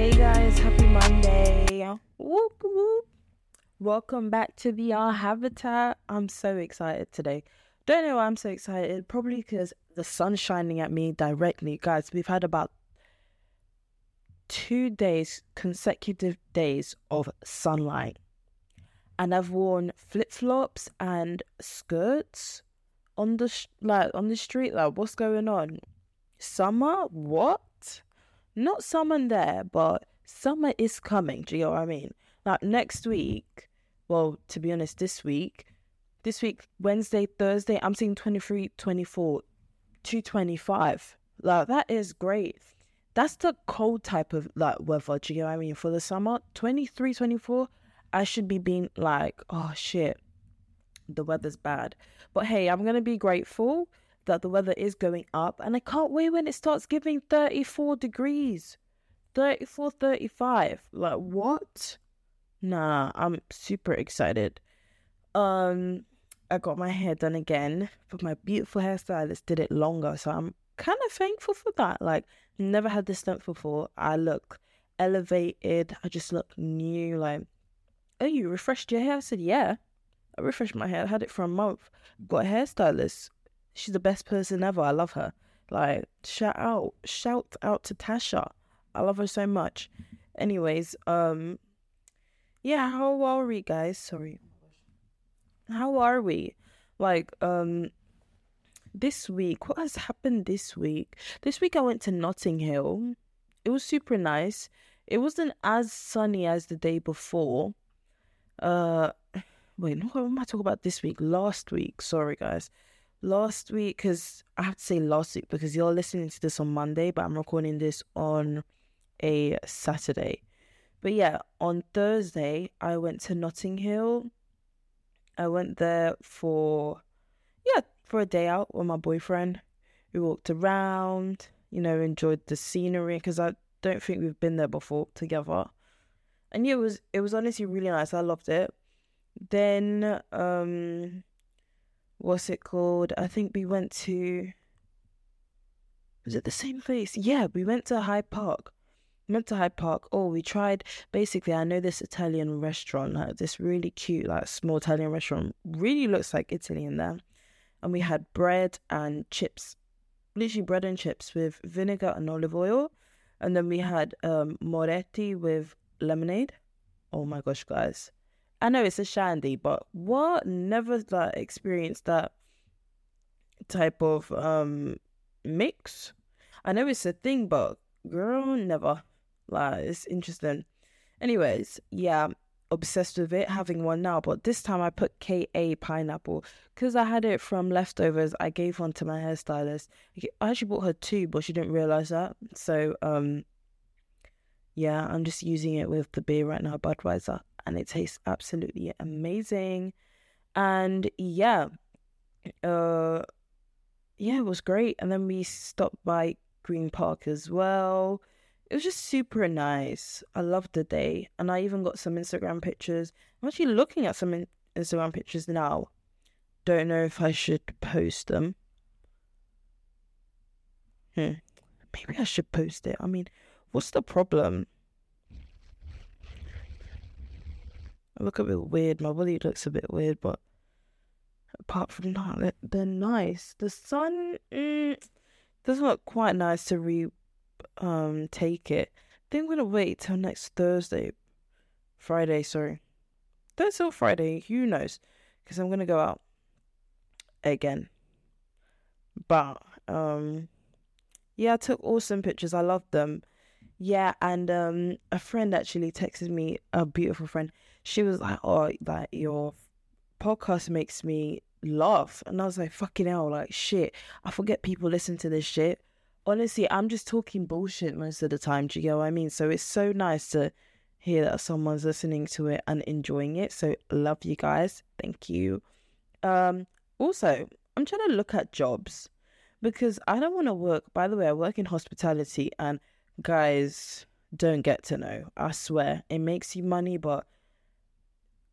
Hey guys, happy Monday. Whoop, whoop. Welcome back to the R Habitat. I'm so excited today. Don't know why I'm so excited. Probably because the sun's shining at me directly. Guys, we've had about two days, consecutive days of sunlight. And I've worn flip flops and skirts on the sh- like on the street. Like, what's going on? Summer? What? Not summer there, but summer is coming. Do you know what I mean? Like next week, well, to be honest, this week, this week, Wednesday, Thursday, I'm seeing 23, 24, 225. Like that is great. That's the cold type of like weather. Do you know what I mean? For the summer, 23, 24, I should be being like, oh shit, the weather's bad. But hey, I'm gonna be grateful that the weather is going up and I can't wait when it starts giving 34 degrees. 34, 35. Like what? Nah, I'm super excited. Um I got my hair done again, but my beautiful hairstylist did it longer, so I'm kind of thankful for that. Like never had this done before. I look elevated. I just look new. Like, oh, you refreshed your hair? I said, yeah. I refreshed my hair. I had it for a month. Got a hairstylist She's the best person ever. I love her. Like, shout out, shout out to Tasha. I love her so much. Anyways, um, yeah, how are we, guys? Sorry. How are we? Like, um, this week, what has happened this week? This week I went to Notting Hill. It was super nice. It wasn't as sunny as the day before. Uh, wait, what am I talking about this week? Last week. Sorry, guys last week because I have to say last week because you're listening to this on Monday, but I'm recording this on a Saturday. But yeah, on Thursday I went to Notting Hill. I went there for yeah, for a day out with my boyfriend. We walked around, you know, enjoyed the scenery because I don't think we've been there before together. And yeah, it was it was honestly really nice. I loved it. Then um what's it called? I think we went to. Was it the same place? Yeah, we went to Hyde Park. We went to Hyde Park. Oh, we tried. Basically, I know this Italian restaurant, like this really cute, like small Italian restaurant. Really looks like Italy in there. And we had bread and chips, literally bread and chips with vinegar and olive oil. And then we had um, Moretti with lemonade. Oh my gosh, guys. I know it's a shandy, but what? Never like experienced that type of um mix. I know it's a thing, but girl, never. Like it's interesting. Anyways, yeah, obsessed with it, having one now, but this time I put KA pineapple because I had it from leftovers. I gave one to my hairstylist. I actually bought her two, but she didn't realize that. So, um, yeah, I'm just using it with the beer right now, Budweiser and it tastes absolutely amazing. And yeah, uh, yeah, it was great. And then we stopped by Green Park as well. It was just super nice. I loved the day, and I even got some Instagram pictures. I'm actually looking at some Instagram pictures now. Don't know if I should post them. Hmm. Maybe I should post it. I mean, what's the problem? I look a bit weird. My body looks a bit weird, but apart from that, they're, nice. The sun mm, doesn't look quite nice to re um take it. I think I'm gonna wait till next Thursday, Friday. Sorry, Thursday or Friday. Who knows? Because I'm gonna go out again. But um, yeah, I took awesome pictures. I loved them. Yeah, and um, a friend actually texted me, a beautiful friend. She was like, "Oh, like your podcast makes me laugh," and I was like, "Fucking hell, like shit." I forget people listen to this shit. Honestly, I'm just talking bullshit most of the time. Do you know what I mean? So it's so nice to hear that someone's listening to it and enjoying it. So love you guys. Thank you. Um, also, I'm trying to look at jobs because I don't want to work. By the way, I work in hospitality and guys don't get to know. I swear. It makes you money, but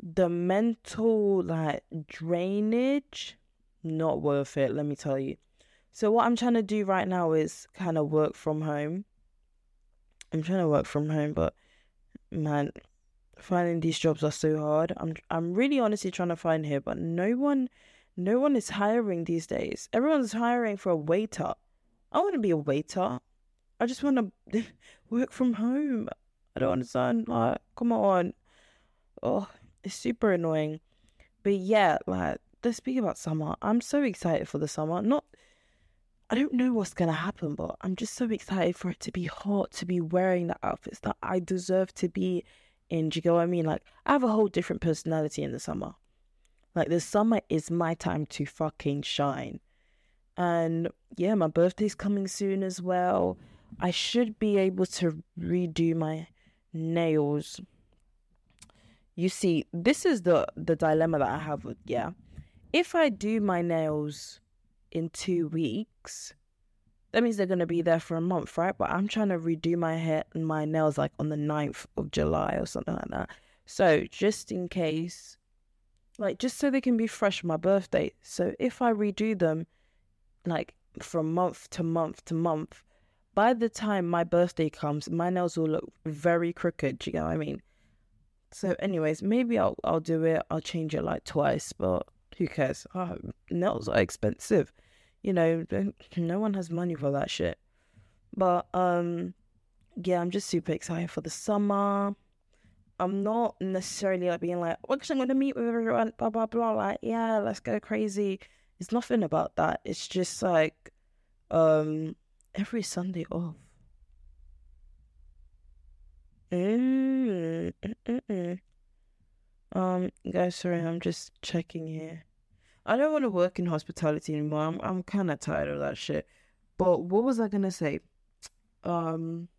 the mental like drainage, not worth it, let me tell you. So what I'm trying to do right now is kind of work from home. I'm trying to work from home, but man, finding these jobs are so hard. I'm I'm really honestly trying to find here, but no one no one is hiring these days. Everyone's hiring for a waiter. I want to be a waiter. I just want to work from home. I don't understand. Like, come on. Oh, it's super annoying. But yeah, like, let's speak about summer. I'm so excited for the summer. Not, I don't know what's gonna happen, but I'm just so excited for it to be hot, to be wearing the outfits that I deserve to be in. Do you get what I mean? Like, I have a whole different personality in the summer. Like, the summer is my time to fucking shine. And yeah, my birthday's coming soon as well. I should be able to redo my nails. You see, this is the the dilemma that I have with yeah. If I do my nails in two weeks, that means they're gonna be there for a month, right? But I'm trying to redo my hair and my nails like on the 9th of July or something like that. So just in case, like just so they can be fresh for my birthday. So if I redo them like from month to month to month, by the time my birthday comes, my nails will look very crooked. Do you know what I mean? So, anyways, maybe I'll I'll do it. I'll change it like twice, but who cares? Oh, nails are expensive. You know, no one has money for that shit. But um, yeah, I'm just super excited for the summer. I'm not necessarily like being like, "What? I'm gonna meet with everyone, blah blah blah. Like, yeah, let's go crazy. It's nothing about that. It's just like, um, every Sunday off. Mm, mm, mm, mm. Um, guys, sorry, I'm just checking here. I don't want to work in hospitality anymore. I'm I'm kind of tired of that shit. But what was I gonna say? Um,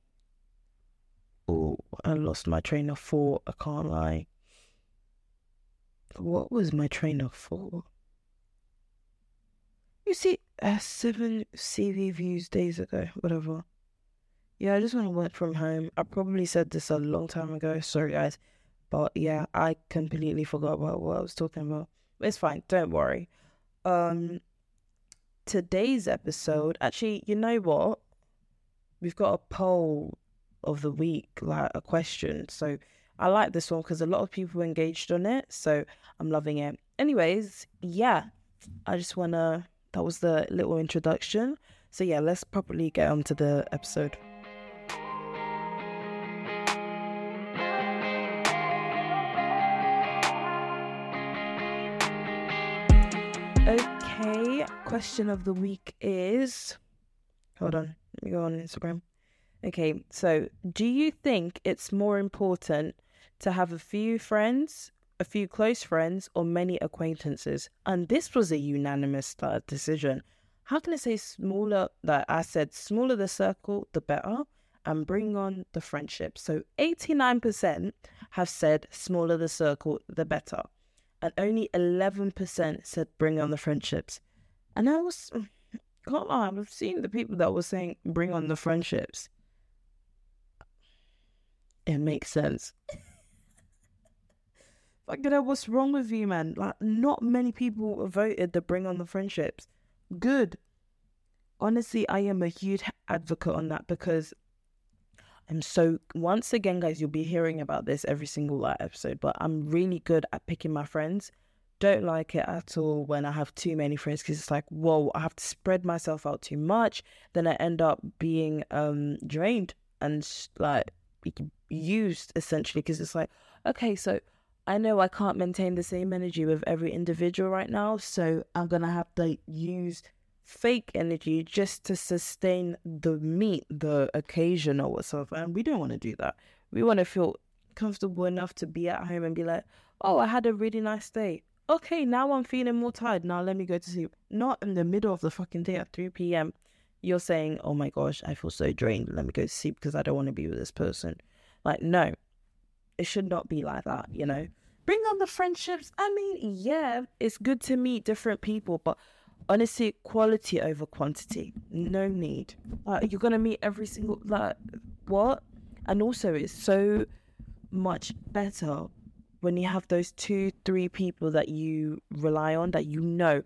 oh, I lost my train of thought. I can't lie. What was my train of thought? You see, uh, seven CV views days ago, whatever. Yeah, I just want to work from home. I probably said this a long time ago. Sorry, guys. But yeah, I completely forgot about what I was talking about. It's fine. Don't worry. Um, today's episode, actually, you know what? We've got a poll of the week, like a question. So I like this one because a lot of people engaged on it. So I'm loving it. Anyways, yeah, I just want to that was the little introduction. So, yeah, let's properly get on to the episode. Question of the week is hold on, let me go on Instagram. Okay, so do you think it's more important to have a few friends a few close friends, or many acquaintances. And this was a unanimous uh, decision. How can I say smaller? That I said smaller the circle, the better, and bring on the friendship. So 89% have said smaller the circle, the better. And only 11% said bring on the friendships. And I was, mm, come on, I've seen the people that were saying bring on the friendships. It makes sense. Like, you what's wrong with you, man? Like, not many people voted to bring on the friendships. Good. Honestly, I am a huge advocate on that because I'm so, once again, guys, you'll be hearing about this every single episode, but I'm really good at picking my friends. Don't like it at all when I have too many friends because it's like, whoa, I have to spread myself out too much. Then I end up being um drained and like used essentially because it's like, okay, so I know I can't maintain the same energy with every individual right now, so I'm gonna have to use fake energy just to sustain the meet, the occasion or whatsoever. And we don't want to do that. We want to feel comfortable enough to be at home and be like, oh, I had a really nice day. Okay, now I'm feeling more tired. Now let me go to sleep. Not in the middle of the fucking day at 3 p.m. You're saying, oh my gosh, I feel so drained. Let me go to sleep because I don't want to be with this person. Like, no, it should not be like that, you know? Bring on the friendships. I mean, yeah, it's good to meet different people, but honestly, quality over quantity. No need. You're going to meet every single, like, what? And also, it's so much better when you have those two, three people that you rely on, that you know.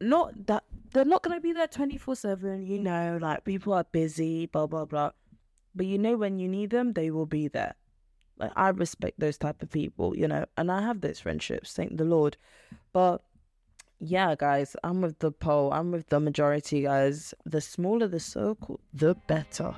Not that they're not going to be there 24 7, you know, like people are busy, blah, blah, blah. but you know when you need them, they will be there. Like I respect those type of people, you know, and I have those friendships, thank the Lord. But yeah, guys, I'm with the poll. I'm with the majority, guys. The smaller the circle, the better.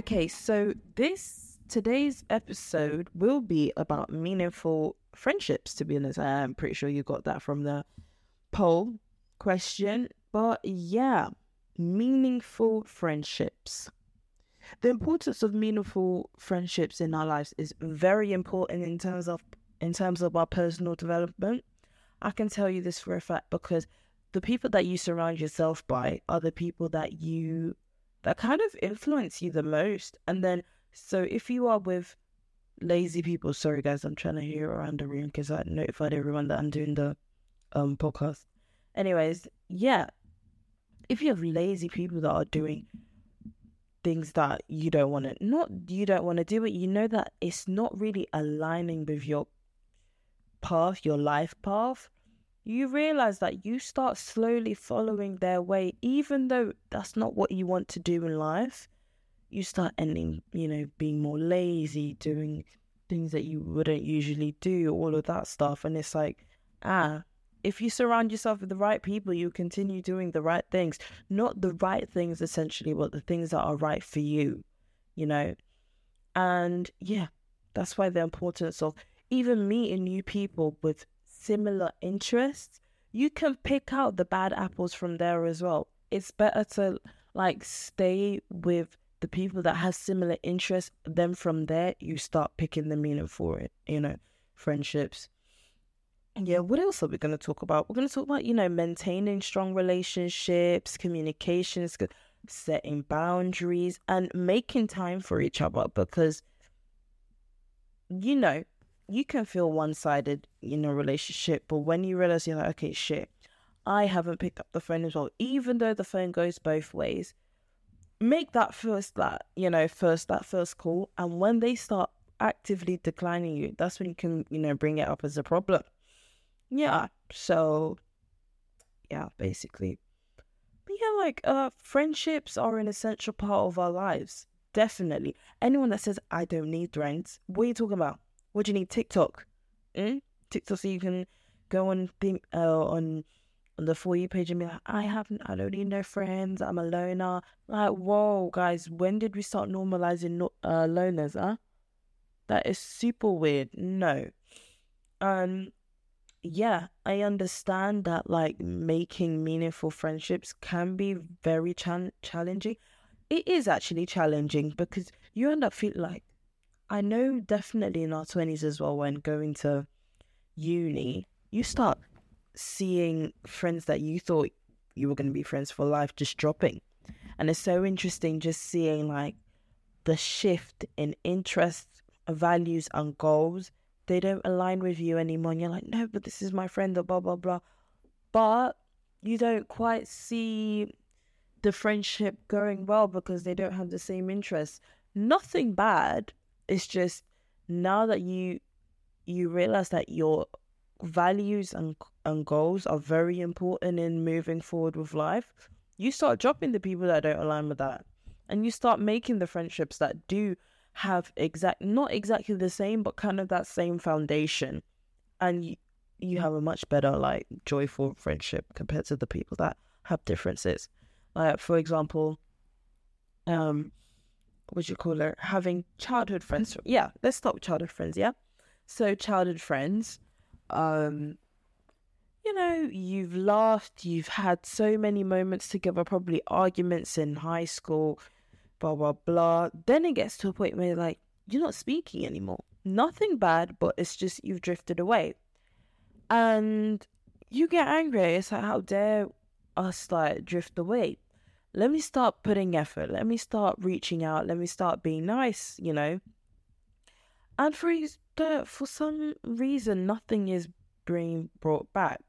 Okay, so this today's episode will be about meaningful friendships. To be honest, I'm pretty sure you got that from the poll question. But yeah, meaningful friendships. The importance of meaningful friendships in our lives is very important in terms of in terms of our personal development. I can tell you this for a fact because the people that you surround yourself by are the people that you that kind of influence you the most. And then, so if you are with lazy people, sorry guys, I'm trying to hear around the room because I notified everyone that I'm doing the um podcast. Anyways, yeah, if you have lazy people that are doing things that you don't want to, not you don't want to do it, you know that it's not really aligning with your path, your life path you realize that you start slowly following their way, even though that's not what you want to do in life. You start ending, you know, being more lazy, doing things that you wouldn't usually do, all of that stuff. And it's like, ah, if you surround yourself with the right people, you continue doing the right things. Not the right things, essentially, but the things that are right for you, you know? And yeah, that's why the importance of even meeting new people with similar interests, you can pick out the bad apples from there as well. It's better to like stay with the people that have similar interests. Then from there, you start picking the meaning for it, you know, friendships. Yeah, what else are we going to talk about? We're going to talk about, you know, maintaining strong relationships, communications, setting boundaries, and making time for each other because, you know, you can feel one sided in a relationship, but when you realize you're like, okay, shit, I haven't picked up the phone as well, even though the phone goes both ways, make that first that you know first that first call, and when they start actively declining you, that's when you can you know bring it up as a problem. Yeah, so yeah, basically. But yeah, like uh, friendships are an essential part of our lives. Definitely. Anyone that says I don't need friends, what are you talking about? What do you need? TikTok. Mm? TikTok so you can go on the uh, on on the for you page and be like, I haven't, I don't need no friends. I'm a loner. Like, whoa, guys, when did we start normalizing no, uh, loners? Huh? That is super weird. No. Um, yeah, I understand that like making meaningful friendships can be very ch- challenging. It is actually challenging because you end up feeling like I know definitely in our 20s as well, when going to uni, you start seeing friends that you thought you were going to be friends for life just dropping. And it's so interesting just seeing like the shift in interests, values, and goals. They don't align with you anymore. And you're like, no, but this is my friend, or blah, blah, blah. But you don't quite see the friendship going well because they don't have the same interests. Nothing bad, it's just now that you you realize that your values and and goals are very important in moving forward with life, you start dropping the people that don't align with that. And you start making the friendships that do have exact not exactly the same, but kind of that same foundation. And you, you have a much better, like joyful friendship compared to the people that have differences. Like for example, um what you call it, having childhood friends. Yeah, let's with childhood friends. Yeah, so childhood friends, um, you know, you've laughed, you've had so many moments together, probably arguments in high school, blah blah blah. Then it gets to a point where like you're not speaking anymore. Nothing bad, but it's just you've drifted away, and you get angry. It's like how dare us like drift away let me start putting effort. Let me start reaching out. Let me start being nice, you know. And for for some reason, nothing is being brought back.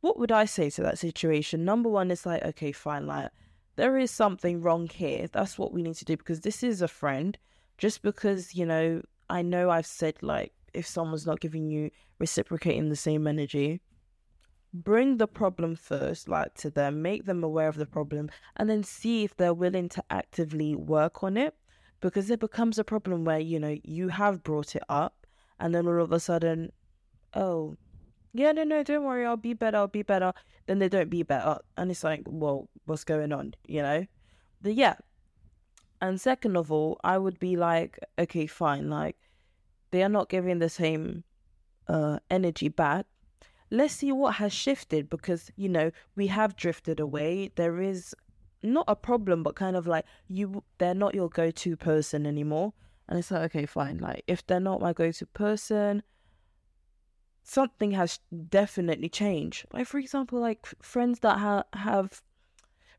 What would I say to that situation? Number one is like, okay, fine, like there is something wrong here. That's what we need to do because this is a friend. Just because you know, I know I've said like if someone's not giving you reciprocating the same energy, bring the problem first, like to them, make them aware of the problem, and then see if they're willing to actively work on it. Because it becomes a problem where, you know, you have brought it up, and then all of a sudden, oh, yeah, no, no, don't worry, I'll be better, I'll be better. Then they don't be better. And it's like, well, what's going on, you know? But yeah. And second of all, I would be like, okay, fine, like, they are not giving the same uh, energy back let's see what has shifted because you know we have drifted away. There is not a problem but kind of like you they're not your go-to person anymore. And it's like okay fine. Like if they're not my go-to person something has definitely changed. Like for example like friends that ha- have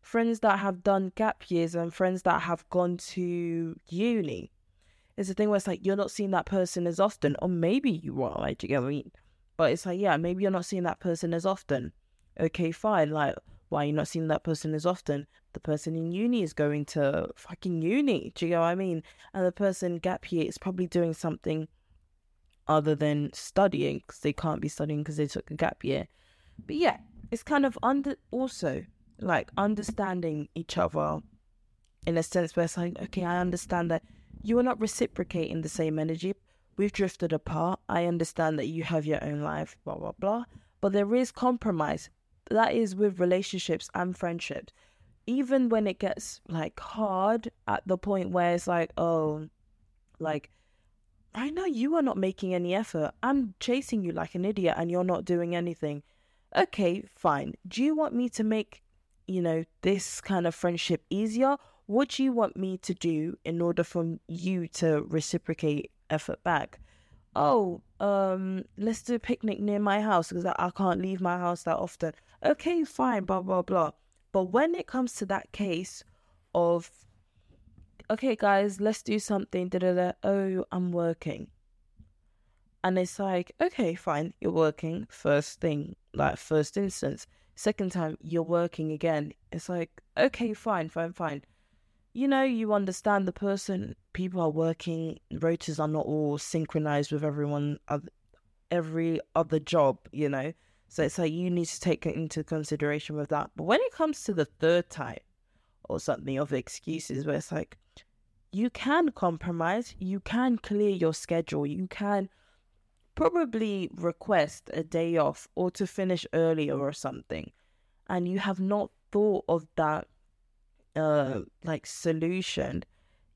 friends that have done gap years and friends that have gone to uni. It's a thing where it's like you're not seeing that person as often or maybe you are like do you get what i mean but it's like, yeah, maybe you're not seeing that person as often. Okay, fine. Like, why are you not seeing that person as often? The person in uni is going to fucking uni. Do you know what I mean? And the person gap year is probably doing something other than studying because they can't be studying because they took a gap year. But yeah, it's kind of under also like understanding each other in a sense where it's like, okay, I understand that you are not reciprocating the same energy, we've drifted apart. I understand that you have your own life, blah, blah, blah. But there is compromise. That is with relationships and friendships. Even when it gets like hard at the point where it's like, oh, like, I know you are not making any effort. I'm chasing you like an idiot and you're not doing anything. Okay, fine. Do you want me to make, you know, this kind of friendship easier? What do you want me to do in order for you to reciprocate effort back. Oh, um, let's do a picnic near my house because I, I can't leave my house that often. Okay, fine, blah blah blah. But when it comes to that case of okay guys, let's do something, da da da, oh, I'm working. And it's like, okay, fine, you're working. First thing, like first instance. Second time, you're working again. It's like, okay, fine, fine, fine you know, you understand the person. People are working. Rotors are not all synchronized with everyone, every other job. You know, so it's like you need to take it into consideration with that. But when it comes to the third type or something of excuses, where it's like you can compromise, you can clear your schedule, you can probably request a day off or to finish earlier or something, and you have not thought of that uh like solution,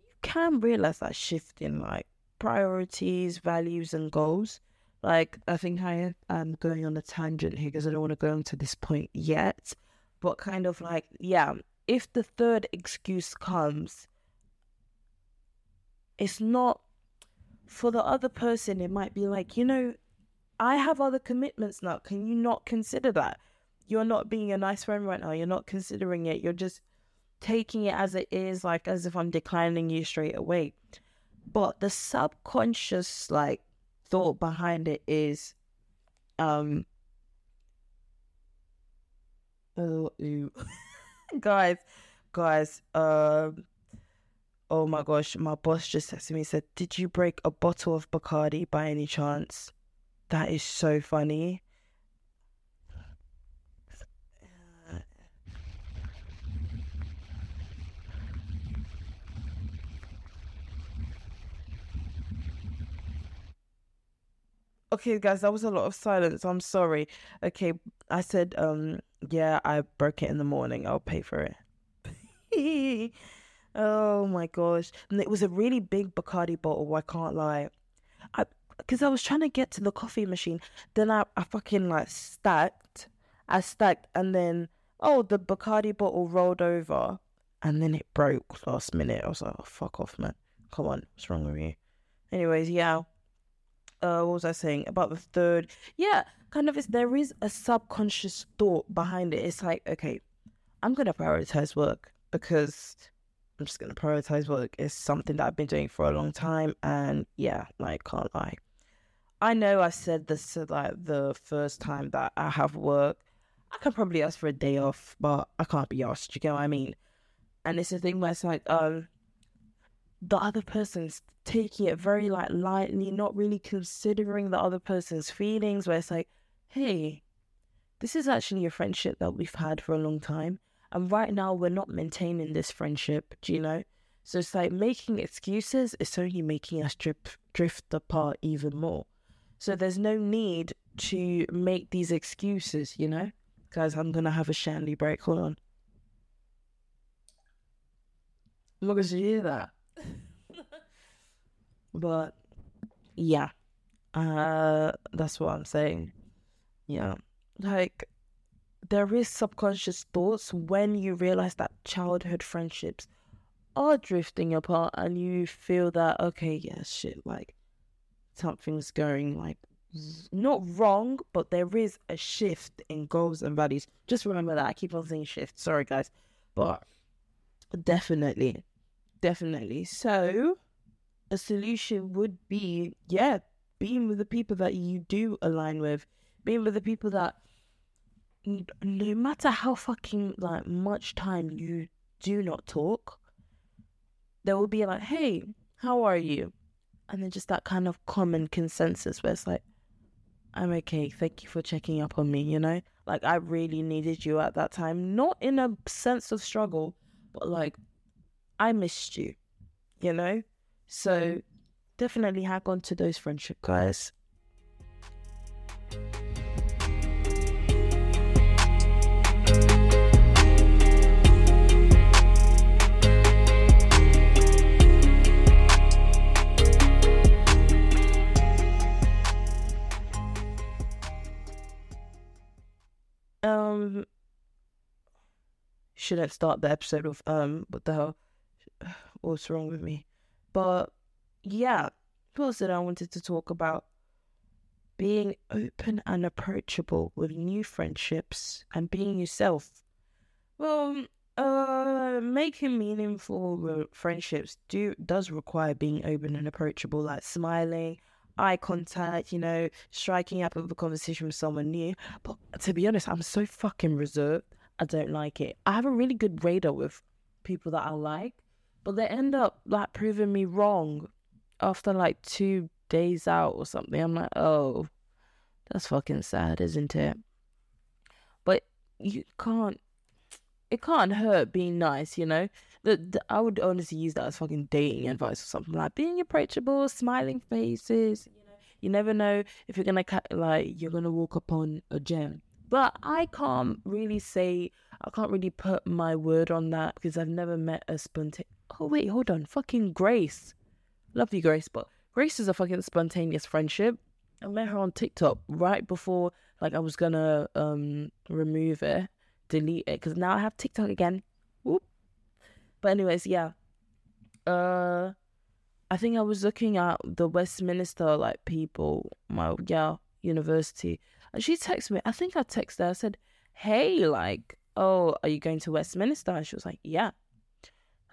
you can realize that shift in like priorities, values, and goals. Like I think I am going on a tangent here because I don't want to go into this point yet, but kind of like yeah, if the third excuse comes, it's not for the other person. It might be like you know, I have other commitments now. Can you not consider that? You're not being a nice friend right now. You're not considering it. You're just taking it as it is, like as if I'm declining you straight away. But the subconscious like thought behind it is um oh guys guys um oh my gosh my boss just texted me said did you break a bottle of bacardi by any chance that is so funny Okay, guys, that was a lot of silence. I'm sorry. Okay, I said, um, yeah, I broke it in the morning. I'll pay for it. oh my gosh. And it was a really big Bacardi bottle, I can't lie. I because I was trying to get to the coffee machine. Then I, I fucking like stacked. I stacked and then oh the Bacardi bottle rolled over and then it broke last minute. I was like, oh, fuck off, man. Come on, what's wrong with you? Anyways, yeah uh, what was I saying about the third? Yeah, kind of. Is there is a subconscious thought behind it. It's like, okay, I'm gonna prioritize work because I'm just gonna prioritize work. It's something that I've been doing for a long time, and yeah, like can't lie. I know I said this like the first time that I have work. I can probably ask for a day off, but I can't be asked. You get what I mean? And it's a thing where it's like, um, the other person's taking it very mm. like lightly, not really considering the other person's feelings, where it's like, hey, this is actually a friendship that we've had for a long time. And right now we're not maintaining this friendship, do you know? So it's like making excuses is only making us drift drift apart even more. So there's no need to make these excuses, you know? Guys, I'm gonna have a shandy break. Hold on. I'm not hear that. but yeah. Uh that's what I'm saying. Yeah. Like there is subconscious thoughts when you realize that childhood friendships are drifting apart and you feel that okay yeah shit like something's going like not wrong but there is a shift in goals and values just remember that i keep on saying shift sorry guys but definitely definitely so a solution would be yeah being with the people that you do align with being with the people that no matter how fucking like much time you do not talk, there will be like, hey, how are you? And then just that kind of common consensus where it's like, I'm okay. Thank you for checking up on me, you know? Like, I really needed you at that time. Not in a sense of struggle, but like, I missed you, you know? So definitely hang on to those friendship guys. Um, shouldn't start the episode of um, what the hell? What's wrong with me? But yeah, what else did I wanted to talk about? Being open and approachable with new friendships and being yourself. Well, uh, making meaningful friendships do does require being open and approachable, like smiling, eye contact, you know, striking up a conversation with someone new. But to be honest, I'm so fucking reserved. I don't like it. I have a really good radar with people that I like, but they end up like proving me wrong after like two days out or something. I'm like, oh, that's fucking sad, isn't it? But you can't. It can't hurt being nice, you know. The, the, I would honestly use that as fucking dating advice or something like being approachable, smiling faces. You know, you never know if you're gonna like you're gonna walk upon a gem. But I can't really say I can't really put my word on that because I've never met a spontaneous. Oh wait, hold on, fucking Grace, love you, Grace, but Grace is a fucking spontaneous friendship. I met her on TikTok right before like I was gonna um remove it, delete it because now I have TikTok again. Whoop. But anyways, yeah. Uh I think I was looking at the Westminster like people, my yeah, university. And she texted me. I think I texted her. I said, Hey, like, oh, are you going to Westminster? And she was like, Yeah.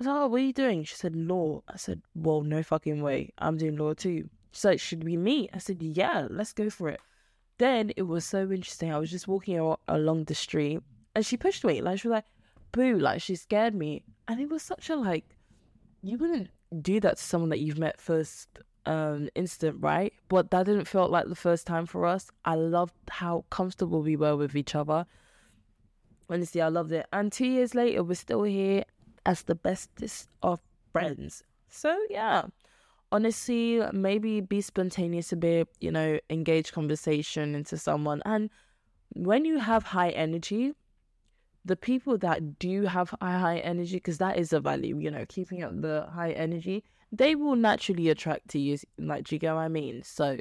I like, Oh, what are you doing? She said, Law. I said, Well, no fucking way. I'm doing law too. She's like, Should we meet? I said, Yeah, let's go for it. Then it was so interesting. I was just walking along the street and she pushed me. Like, she was like, Boo, like, she scared me. And it was such a like, you wouldn't do that to someone that you've met first um instant, right? But that didn't feel like the first time for us. I loved how comfortable we were with each other. Honestly, I loved it. And two years later, we're still here as the bestest of friends. So yeah. Honestly, maybe be spontaneous a bit, you know, engage conversation into someone. And when you have high energy, the people that do have high, energy, because that is a value, you know, keeping up the high energy, they will naturally attract to you. Like, do you get what I mean? So,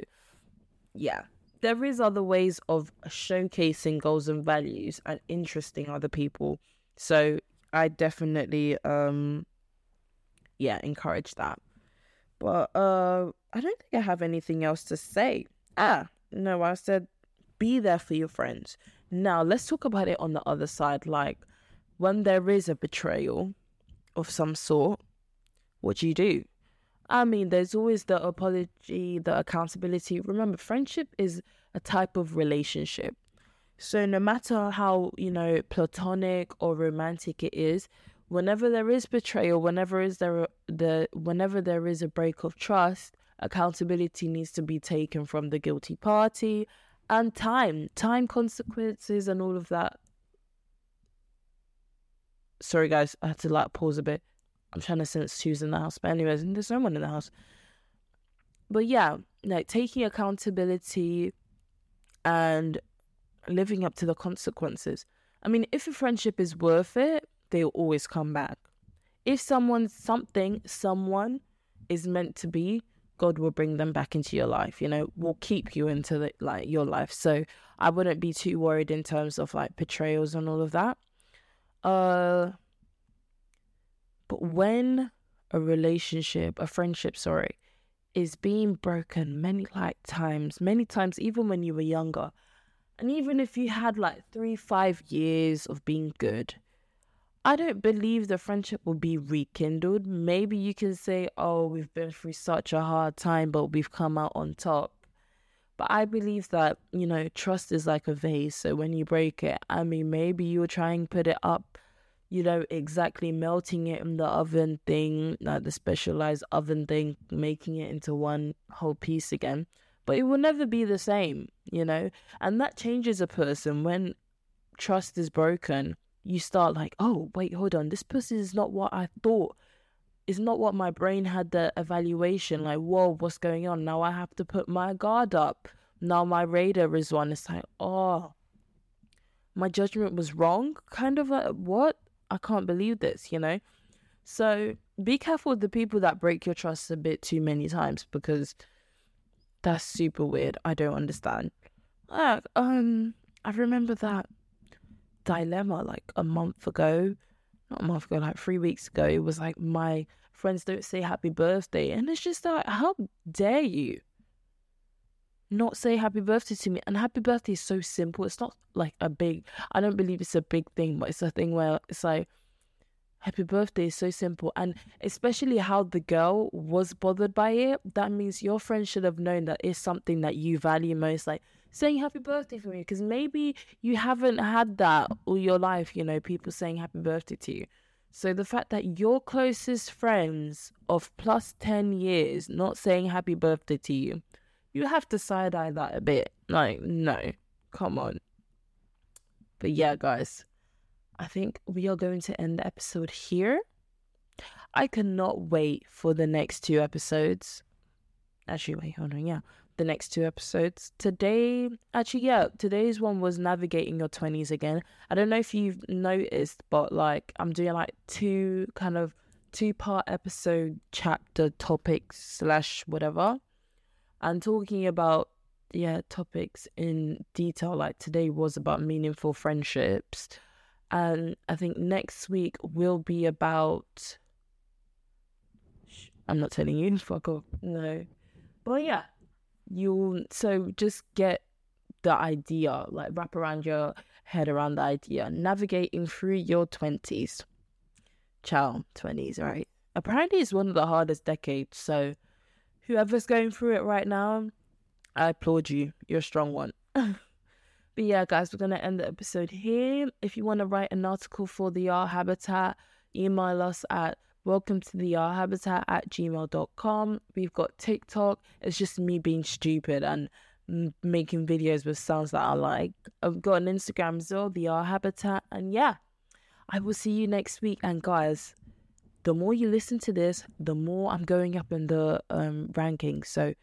yeah, there is other ways of showcasing goals and values and interesting other people. So, I definitely, um, yeah, encourage that. But uh, I don't think I have anything else to say. Ah, no, I said be there for your friends. Now, let's talk about it on the other side. Like, when there is a betrayal of some sort, what do you do? I mean, there's always the apology, the accountability. Remember, friendship is a type of relationship. So, no matter how, you know, platonic or romantic it is, whenever there is betrayal, whenever is there the whenever there is a break of trust, accountability needs to be taken from the guilty party and time, time consequences and all of that. Sorry guys, I had to like pause a bit. I'm trying to sense who's in the house. But anyways, there's no one in the house. But yeah, like taking accountability and living up to the consequences. I mean, if a friendship is worth it, they'll always come back. If someone, something, someone is meant to be, God will bring them back into your life. You know, will keep you into the, like your life. So I wouldn't be too worried in terms of like betrayals and all of that. Uh, but when a relationship, a friendship, sorry, is being broken many like times, many times, even when you were younger, and even if you had like three, five years of being good, I don't believe the friendship will be rekindled. Maybe you can say, oh, we've been through such a hard time, but we've come out on top. But I believe that, you know, trust is like a vase. So when you break it, I mean, maybe you'll try and put it up, you know, exactly melting it in the oven thing, like the specialized oven thing, making it into one whole piece again. But it will never be the same, you know? And that changes a person when trust is broken you start like, oh, wait, hold on, this person is not what I thought. It's not what my brain had the evaluation. Like, whoa, what's going on? Now I have to put my guard up. Now my radar is on. It's like, oh, my judgment was wrong. Kind of like, what? I can't believe this, you know? So be careful with the people that break your trust a bit too many times because that's super weird. I don't understand. Like, um, I remember that dilemma like a month ago, not a month ago, like three weeks ago. It was like my friends don't say happy birthday, and it's just like, how dare you not say happy birthday to me? And happy birthday is so simple. It's not like a big. I don't believe it's a big thing, but it's a thing where it's like. Happy birthday is so simple, and especially how the girl was bothered by it. That means your friend should have known that it's something that you value most. Like, saying happy birthday for me because maybe you haven't had that all your life, you know, people saying happy birthday to you. So the fact that your closest friends of plus 10 years not saying happy birthday to you, you have to side eye that a bit. Like, no, come on. But yeah, guys, I think we are going to end the episode here. I cannot wait for the next two episodes. Actually, wait, hold on. Yeah, the next two episodes. Today, actually, yeah, today's one was navigating your 20s again. I don't know if you've noticed, but like I'm doing like two kind of two part episode chapter topics slash whatever and talking about yeah topics in detail like today was about meaningful friendships and i think next week will be about i'm not telling you fuck off no but yeah you'll so just get the idea, like wrap around your head around the idea, navigating through your twenties. Ciao, twenties, right? Apparently, it's one of the hardest decades. So, whoever's going through it right now, I applaud you. You're a strong one. but yeah, guys, we're gonna end the episode here. If you want to write an article for the R Habitat, email us at welcome to the R Habitat at gmail.com. We've got TikTok. It's just me being stupid and making videos with sounds that I like. I've got an Instagram as well, the R Habitat. And yeah, I will see you next week. And guys, the more you listen to this, the more I'm going up in the um, rankings. So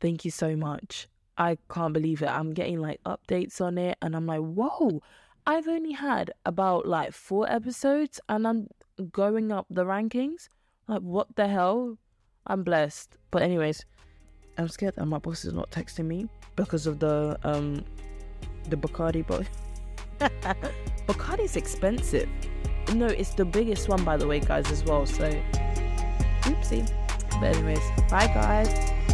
thank you so much. I can't believe it. I'm getting like updates on it, and I'm like, whoa, I've only had about like four episodes, and I'm going up the rankings. Like, what the hell? I'm blessed. But anyways, I'm scared that my boss is not texting me because of the um the Bacardi boy. Bacardi's expensive. No, it's the biggest one by the way, guys, as well. So oopsie. But anyways, bye guys.